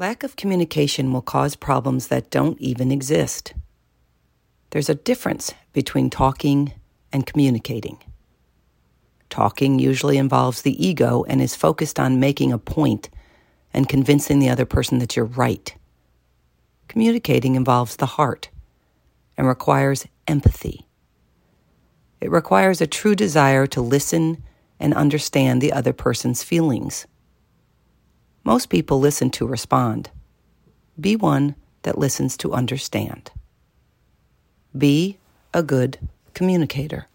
Lack of communication will cause problems that don't even exist. There's a difference between talking and communicating. Talking usually involves the ego and is focused on making a point and convincing the other person that you're right. Communicating involves the heart and requires empathy. It requires a true desire to listen and understand the other person's feelings. Most people listen to respond. Be one that listens to understand. Be a good communicator.